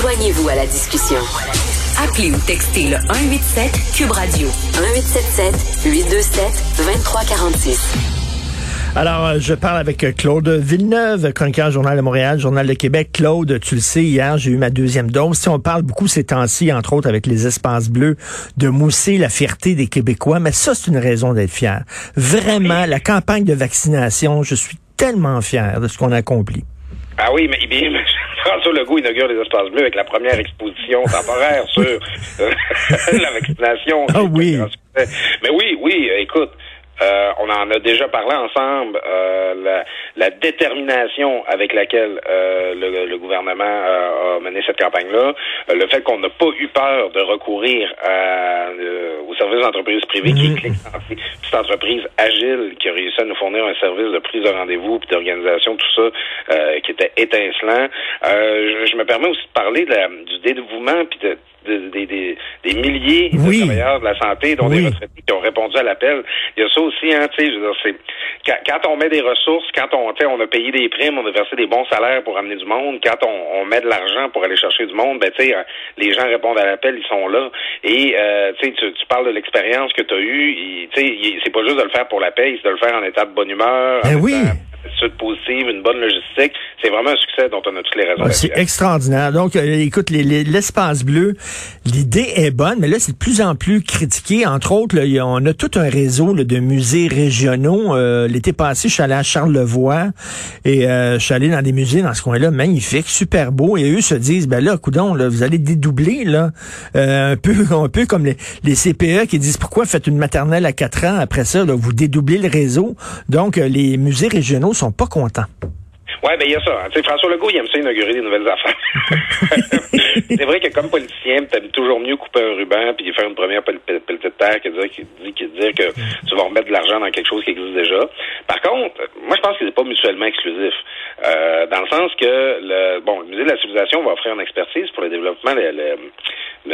Joignez-vous à la discussion. Appelez ou textez le 187 Cube Radio 1877 827 2346. Alors, euh, je parle avec euh, Claude Villeneuve, chroniqueur Journal de Montréal, Journal de Québec. Claude, tu le sais, hier, j'ai eu ma deuxième dose. Si on parle beaucoup ces temps-ci, entre autres avec les espaces bleus, de mousser la fierté des Québécois, mais ça, c'est une raison d'être fier. Vraiment, la campagne de vaccination, je suis tellement fier de ce qu'on a accompli. Ah oui, mais, bien, François Legault inaugure les espaces bleus avec la première exposition temporaire sur euh, la vaccination. Ah oui. Mais oui, oui, écoute, euh, on en a déjà parlé ensemble, euh, la, la, détermination avec laquelle euh, le, le, gouvernement a mené cette campagne-là, le fait qu'on n'a pas eu peur de recourir à, aux services d'entreprise privée qui est mhm. cette entreprise agile qui a réussi à nous fournir un service de prise de rendez-vous puis d'organisation, tout ça, qui était étincelant. Je, me permets aussi de parler de du dévouement puis de des, des, des, milliers de travailleurs de la santé, dont des retraités qui ont répondu à l'appel. Il y a ça aussi, hein, tu sais, c'est quand, quand, on met des ressources, quand on, on a payé des primes, on a versé des bons salaires pour amener du monde, quand on, on met de l'argent pour aller chercher du monde, ben tu sais, les gens répondent à l'appel, ils sont là. Et euh, tu, tu parles de l'expérience que tu as eue, tu sais, c'est pas juste de le faire pour la paye, c'est de le faire en état de bonne humeur. Ben oui positive, une bonne logistique. C'est vraiment un succès dont on a toutes les raisons. c'est extraordinaire. Donc, euh, écoute, l'espace bleu, l'idée est bonne, mais là, c'est de plus en plus critiqué. Entre autres, on a tout un réseau de musées régionaux. Euh, l'été passé, je suis allé à Charlevoix et euh, je suis allé dans des musées dans ce coin-là, magnifique, super beau. Et eux se disent, ben là, coudon, là, vous allez dédoubler, là, un peu, un peu comme les, les, CPE qui disent, pourquoi faites une maternelle à 4 ans après ça, là, vous dédoublez le réseau. Donc, les musées régionaux sont pas contents. Oui, ben il y a ça. Hein. François Legault, il aime ça inaugurer des nouvelles affaires. c'est vrai que comme politicien, tu aimes toujours mieux couper un ruban puis faire une première pelletée de terre que dire, que, dire que tu vas remettre de l'argent dans quelque chose qui existe déjà. Par contre, moi je pense que c'est pas mutuellement exclusif. Euh, dans le sens que le bon, le musée de la civilisation va offrir une expertise pour le développement, le, le,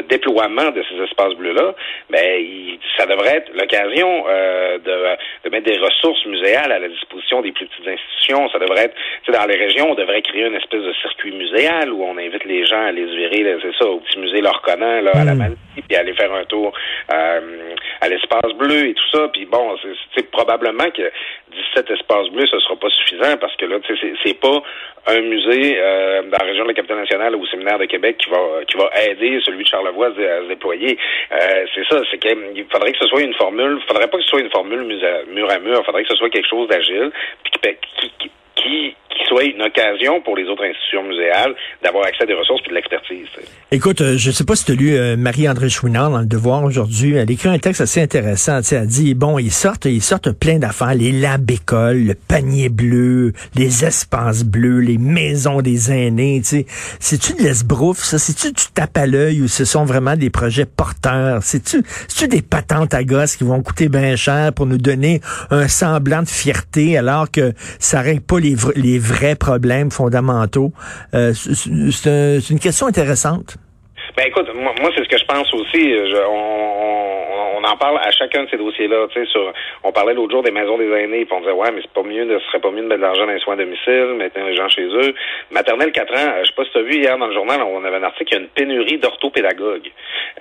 déploiement de ces espaces bleus-là, ben, ça devrait être l'occasion euh, de, de mettre des ressources muséales à la disposition des plus petites institutions. Ça devrait être dans les régions, on devrait créer une espèce de circuit muséal où on invite les gens à les virer, c'est ça, au petit musée Lorconan, là, à la hmm. Malaisie, puis aller faire un tour euh, à l'espace bleu et tout ça. Puis bon, c'est probablement que 17 espaces bleus, ce sera pas suffisant parce que là, c'est pas un musée euh, dans la région de la capitale nationale ou au séminaire de Québec qui va qui va aider celui de Charlevoix à, se déployer. Euh, c'est ça, c'est qu'il faudrait que ce soit une formule, faudrait pas que ce soit une formule mur à mur, faudrait que ce soit quelque chose d'agile, puis qui, qui soit une occasion pour les autres institutions muséales d'avoir accès des ressources et de l'expertise. Écoute, euh, je ne sais pas si tu as lu euh, Marie-André Chouinard dans Le Devoir aujourd'hui. Elle écrit un texte assez intéressant. Elle dit, bon, ils sortent, ils sortent plein d'affaires. Les labs écoles, le panier bleu, les espaces bleus, les maisons des aînés. C'est-tu de l'esbrouf, ça? C'est-tu du tape à l'œil ou ce sont vraiment des projets porteurs? C'est-tu des patentes à gosses qui vont coûter bien cher pour nous donner un semblant de fierté alors que ça règle pas les, les vrais problèmes fondamentaux. Euh, c'est une question intéressante. Ben écoute, moi, c'est ce que je pense aussi. on, en parle à chacun de ces dossiers-là. On parlait l'autre jour des maisons des aînés, puis on disait ouais, mais c'est pas mieux, ce serait pas mieux de mettre de l'argent dans les soins à domicile, mettre les gens chez eux. Maternelle 4 ans, je sais pas si tu as vu hier dans le journal, on avait un article, il y a une pénurie d'orthopédagogues.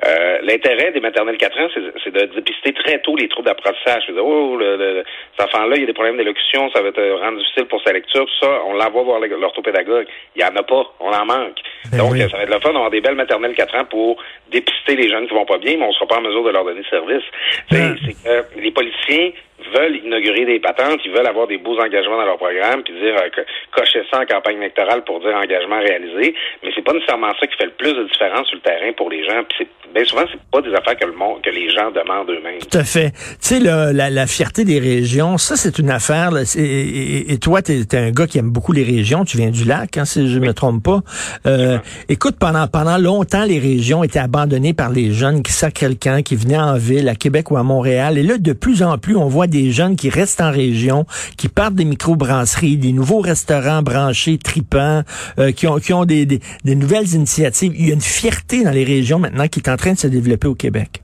Euh, L'intérêt des maternelles 4 ans, c'est de dépister très tôt les troubles d'apprentissage. Je oh, le, le, cet enfant-là, il y a des problèmes d'élocution, ça va te rendre difficile pour sa lecture, tout ça. On l'envoie voir l'orthopédagogue. Il y en a pas, on en manque. Ben Donc, ça va être le fun d'avoir des belles maternelles 4 ans pour dépister les jeunes qui vont pas bien, mais on sera pas en mesure de leur donner service. C'est que les politiciens veulent inaugurer des patentes, ils veulent avoir des beaux engagements dans leur programme, puis dire euh, que, cocher ça en campagne électorale pour dire engagement réalisé, mais c'est pas nécessairement ça qui fait le plus de différence sur le terrain pour les gens. Puis bien souvent, c'est pas des affaires que le monde, que les gens demandent eux-mêmes. Tout à fait. Tu sais, la, la, fierté des régions, ça c'est une affaire. Là, et, toi, tu es, un gars qui aime beaucoup les régions. Tu viens du lac, hein, si je ne me trompe pas. Euh, écoute, pendant pendant longtemps, les régions étaient abandonnées par les jeunes qui sacraient quelqu'un, qui venaient en ville, à Québec ou à Montréal. Et là, de plus en plus, on voit des jeunes qui restent en région, qui partent des microbrasseries, des nouveaux restaurants branchés, tripants, euh, qui ont, qui ont des, des, nouvelles initiatives. Il y a une fierté dans les régions maintenant qui est en train de se développer au Québec.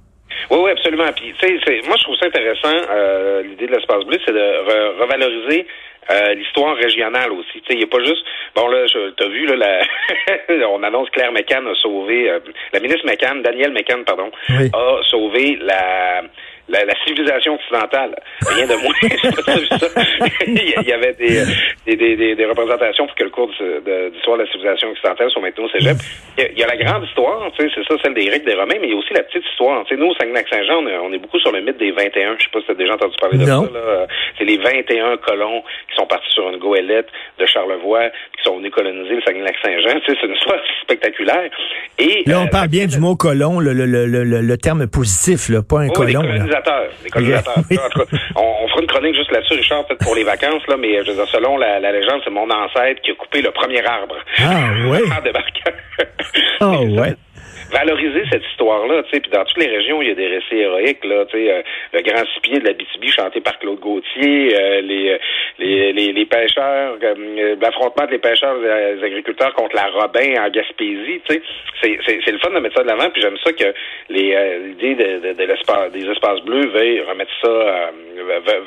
Oui, oui, absolument. Puis, moi, je trouve ça intéressant. Euh, l'idée de l'espace bleu, c'est de revaloriser euh, l'histoire régionale aussi. Il n'y a pas juste... Bon, là, tu as vu, là, la... on annonce Claire McCann a sauvé... Euh, la ministre McCann, Danielle McCann, pardon, a sauvé la la, la, civilisation occidentale. Rien de moins. Il y avait des, des, des, des, représentations pour que le cours d'histoire de, de, la civilisation occidentale soit maintenant au cégep. Il y, a, la grande histoire, c'est ça, celle des Grecs, des Romains, mais il y a aussi la petite histoire. sais nous, au Saguenay-Saint-Jean, on, est beaucoup sur le mythe des 21. Je sais pas si tu as déjà entendu parler de ça. C'est les 21 colons qui sont partis sur une goélette de Charlevoix, qui sont venus coloniser le Saguenay-Saint-Jean. C'est une histoire spéciaculaire. Et, là, on euh, parle bien du mot colon, le, le, le, le, terme positif, là, pas un oh, colon. Les on, fera une chronique juste là-dessus, Richard, peut-être pour les vacances, là, mais je veux dire, selon la, la légende, c'est mon ancêtre qui a coupé le premier arbre. Ah, ouais. en débarquant. Ah, ouais valoriser cette histoire-là, tu sais, puis dans toutes les régions, il y a des récits héroïques, là, tu sais, euh, le grand cipier de la BTB chanté par Claude Gauthier, euh, les, les, les, les, pêcheurs, euh, l'affrontement des pêcheurs et des agriculteurs contre la Robin en Gaspésie, tu sais, c'est, c'est, le fun de mettre ça de l'avant, puis j'aime ça que les l'idée de, de, l'espace, des espaces bleus veuille remettre ça,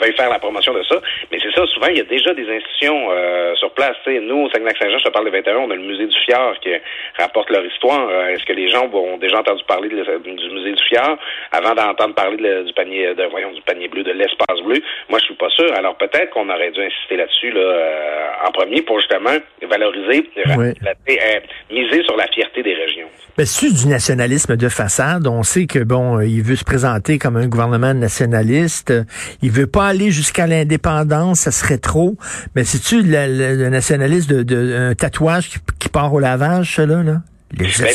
veuille faire la promotion de ça, mais c'est ça, souvent, il y a déjà des institutions sur place, tu sais, nous, au Saguenay-Saint-Jean, je te parle de 21, on a le musée du Fjord qui rapporte leur histoire, est-ce que les gens ont déjà entendu parler du musée du Fjord avant d'entendre parler du panier de voyons du panier bleu de l'espace bleu? Moi, je suis pas sûr. Alors peut-être qu'on aurait dû insister là-dessus là, euh, en premier pour justement valoriser, euh, miser sur la fierté des régions. Ben, c'est du nationalisme de façade? On sait que bon, il veut se présenter comme un gouvernement nationaliste. Il veut pas aller jusqu'à l'indépendance, ça serait trop. Mais c'est-tu le, nationalisme de, un tatouage qui, part au lavage, ça là? Les ben,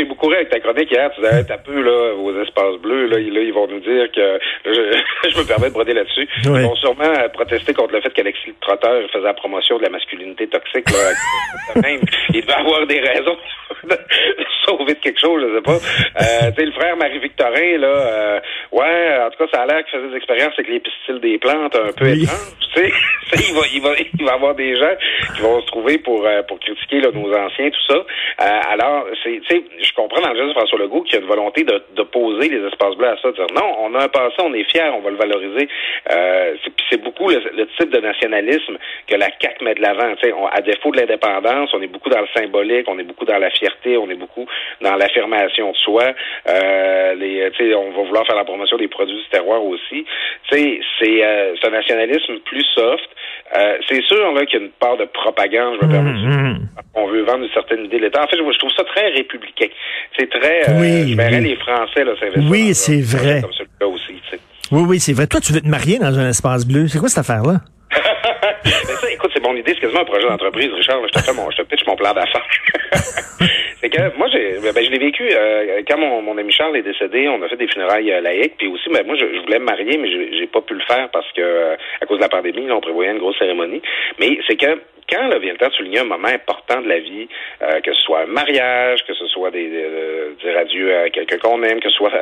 j'ai beaucoup avec ta chronique hier. Tu disais, t'as peu, là, aux espaces bleus, là, ils vont nous dire que, je, me permets de broder là-dessus. Ils vont sûrement protester contre le fait qu'Alexis Trotteur faisait la promotion de la masculinité toxique, là. même. Il devait avoir des raisons de sauver de quelque chose, je sais pas. Euh, tu sais, le frère Marie-Victorin, là, euh, ouais, en tout cas, ça a l'air qu'il faisait des expériences avec les pistils des plantes un peu étranges, tu sais. il va, il va, il va avoir des gens qui vont se trouver pour, euh, pour critiquer, là, nos anciens, tout ça. Euh, alors, c'est, tu sais, je comprends dans le geste de François Legault qu'il y a une volonté de, de poser les espaces bleus à ça, de dire non, on a un passé, on est fier, on va le valoriser. Euh, c'est beaucoup le, type de nationalisme que la CAQ met de l'avant. À défaut de l'indépendance, on est beaucoup dans le symbolique, on est beaucoup dans la fierté, on est beaucoup dans l'affirmation de soi. Euh, les, on va vouloir faire la promotion des produits du terroir aussi. C'est euh, un nationalisme plus soft. Euh, c'est sûr là qu'il y a une part de propagande, je me permets. Mmh, mmh. On veut vendre une certaine idée de l'État. En fait, je, je trouve ça très républicain. C'est très. Euh, oui, je verrais les Français là, s'investir. Oui, c'est vrai. Comme celui-là aussi. Oui, oui, c'est vrai. Toi, tu veux te marier dans un espace bleu. C'est quoi cette affaire-là? Mais ça, écoute, c'est mon idée. C'est quasiment un projet d'entreprise, Richard. Je te fais mon, je te pitch mon plan d'affaires. c'est que moi, j'ai, ben, je l'ai vécu euh, quand mon, mon, ami Charles est décédé. On a fait des funérailles euh, laïques. Puis aussi, ben, moi, je, voulais me marier, mais j'ai pas pu le faire parce que euh, à cause de la pandémie, là, on prévoyait une grosse cérémonie. Mais c'est que quand là, vient le temps de souligner un moment important de la vie, euh, que ce soit un mariage, que ce soit des, dire adieu à quelqu'un qu'on aime, que ce soit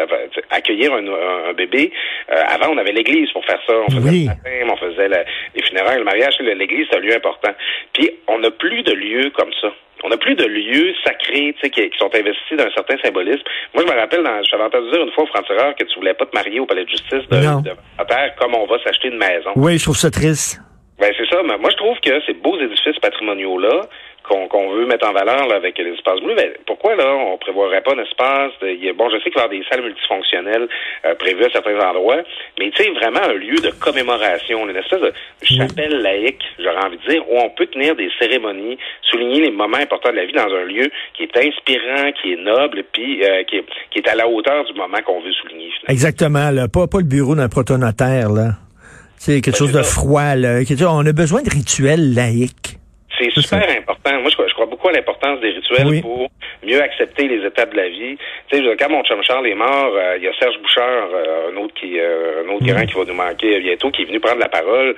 accueillir un, bébé, avant on avait l'église pour faire ça. On faisait le matin, on faisait les funérailles, le mariage, l'église c'est un lieu important. Puis on n'a plus de lieux comme ça. On n'a plus de lieux sacrés qui, qui sont investis d'un certain symbolisme. Moi, je me rappelle, dans, j'avais entendu dire une fois au franc-tireur que tu voulais pas te marier au palais de justice de, de, terre comme on va s'acheter une maison. Oui, je trouve ça triste. Ben c'est ça. moi, je trouve que ces beaux édifices patrimoniaux-là, qu'on veut mettre en valeur là, avec les espaces bleus, ben, pourquoi là on prévoirait pas un espace de, y a, bon je sais qu'il y avoir des salles multifonctionnelles euh, prévues à certains endroits, mais tu sais vraiment un lieu de commémoration, une espèce de chapelle laïque, j'aurais envie de dire, où on peut tenir des cérémonies, souligner les moments importants de la vie dans un lieu qui est inspirant, qui est noble, puis euh, qui, est, qui est à la hauteur du moment qu'on veut souligner. Exactement, là. Pas, pas le bureau d'un protonotaire, là. C'est quelque ben, chose de froid, là. On a besoin de rituels laïques. C'est super important. Moi, je crois, beaucoup à l'importance des rituels pour mieux accepter les étapes de la vie. Tu sais, quand mon chum Charles est mort, euh, il y a Serge Bouchard, euh, un autre qui, euh, un autre grand qui va nous manquer bientôt, qui est venu prendre la parole.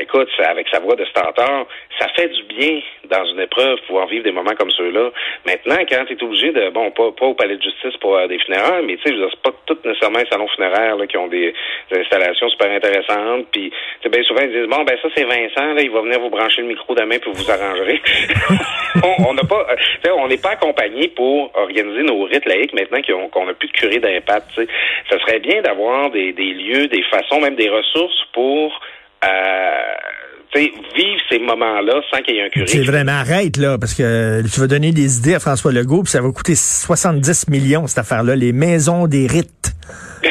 écoute, avec sa voix de stentor, ça fait du bien dans une épreuve pouvoir vivre des moments comme ceux-là. Maintenant, quand tu es obligé de, bon, pas, pas au palais de justice pour des funérailles, mais tu sais, c'est pas tout nécessairement les salons funéraires là, qui ont des, installations super intéressantes. Puis, bien souvent ils disent, bon, ben ça c'est Vincent, là, il va venir vous brancher le micro demain puis vous arrangerez. on n'a pas, on n'est pas accompagné pour organiser nos rites laïques maintenant qu'on n'a plus de curé d'impact. Ça serait bien d'avoir des, des lieux, des façons, même des ressources pour euh, vivre ces moments-là sans qu'il y ait un curé. C'est vraiment arrête, là, parce que tu vas donner des idées à François Legault, puis ça va coûter 70 millions, cette affaire-là, les maisons des rites.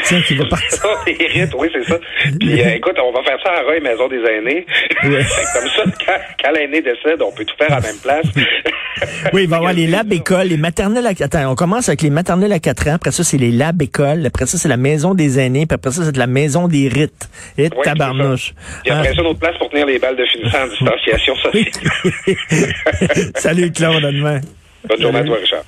Tiens, qui va partir. oui, c'est ça. Puis, euh, écoute, on va faire ça à Roy, Maison des aînés. Comme ça, quand, quand l'aîné décède, on peut tout faire à la même place. oui, il va y avoir les labs écoles, les maternelles à... Attends, on commence avec les maternelles à 4 ans, après ça, c'est les labs écoles, après ça, c'est la maison des aînés, puis après ça, c'est la maison des rites. Et oui, tabarnouche. Puis après hein? ça, une autre place pour tenir les balles de finissant en distanciation sociale. Salut, Claude, à demain. Bonne journée à toi, Richard.